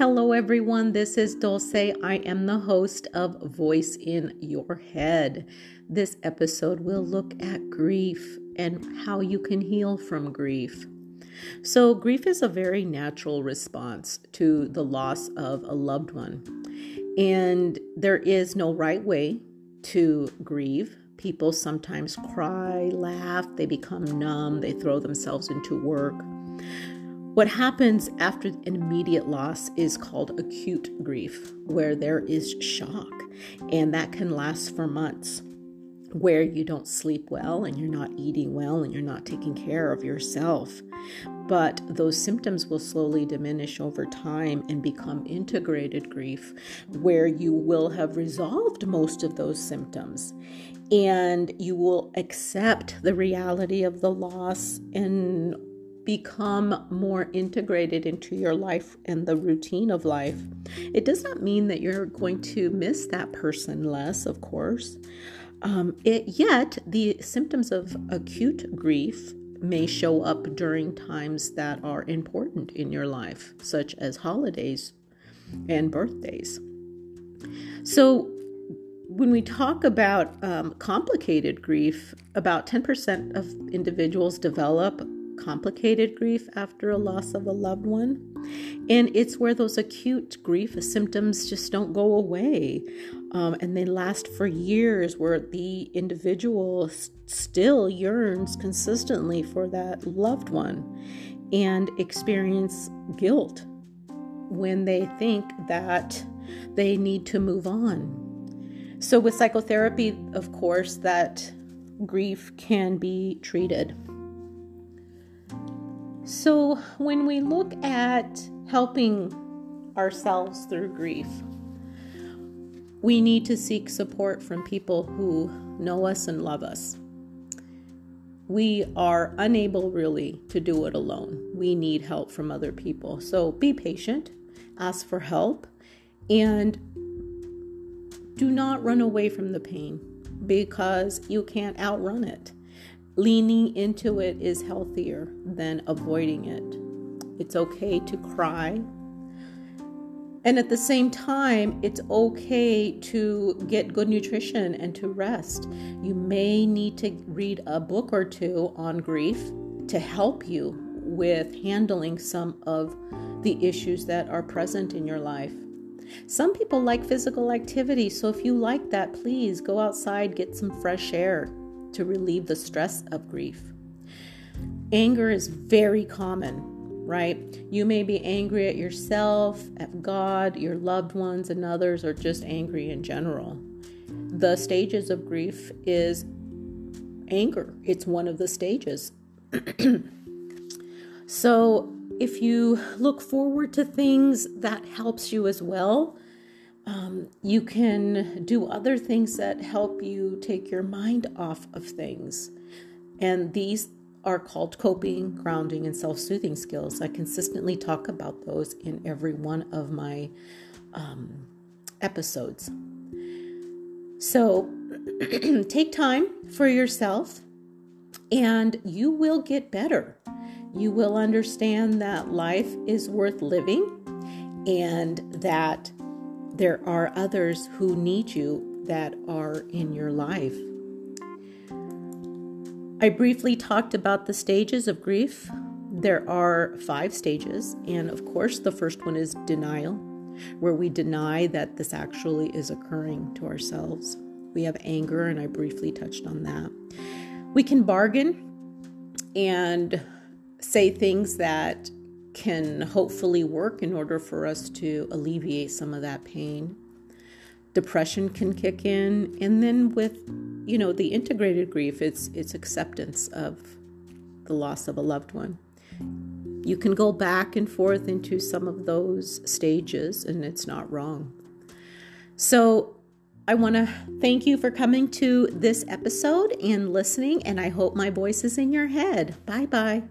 Hello, everyone. This is Dulce. I am the host of Voice in Your Head. This episode will look at grief and how you can heal from grief. So, grief is a very natural response to the loss of a loved one, and there is no right way to grieve. People sometimes cry, laugh, they become numb, they throw themselves into work. What happens after an immediate loss is called acute grief, where there is shock, and that can last for months. Where you don't sleep well and you're not eating well and you're not taking care of yourself. But those symptoms will slowly diminish over time and become integrated grief, where you will have resolved most of those symptoms and you will accept the reality of the loss and become more integrated into your life and the routine of life. It does not mean that you're going to miss that person less, of course. Um, it, yet, the symptoms of acute grief may show up during times that are important in your life, such as holidays and birthdays. So, when we talk about um, complicated grief, about 10% of individuals develop complicated grief after a loss of a loved one. And it's where those acute grief symptoms just don't go away. Um, and they last for years, where the individual still yearns consistently for that loved one and experience guilt when they think that they need to move on so, with psychotherapy, of course, that grief can be treated. So, when we look at helping ourselves through grief, we need to seek support from people who know us and love us. We are unable really to do it alone. We need help from other people. So be patient, ask for help, and do not run away from the pain because you can't outrun it. Leaning into it is healthier than avoiding it. It's okay to cry. And at the same time, it's okay to get good nutrition and to rest. You may need to read a book or two on grief to help you with handling some of the issues that are present in your life. Some people like physical activity, so if you like that, please go outside, get some fresh air to relieve the stress of grief. Anger is very common, right? You may be angry at yourself, at God, your loved ones, and others, or just angry in general. The stages of grief is anger, it's one of the stages. so if you look forward to things, that helps you as well. Um, you can do other things that help you take your mind off of things. And these are called coping, grounding, and self soothing skills. I consistently talk about those in every one of my um, episodes. So take time for yourself and you will get better you will understand that life is worth living and that there are others who need you that are in your life. I briefly talked about the stages of grief. There are five stages, and of course, the first one is denial, where we deny that this actually is occurring to ourselves. We have anger, and I briefly touched on that. We can bargain and say things that can hopefully work in order for us to alleviate some of that pain. Depression can kick in, and then with you know the integrated grief, it's it's acceptance of the loss of a loved one. You can go back and forth into some of those stages, and it's not wrong. So I want to thank you for coming to this episode and listening, and I hope my voice is in your head. Bye bye.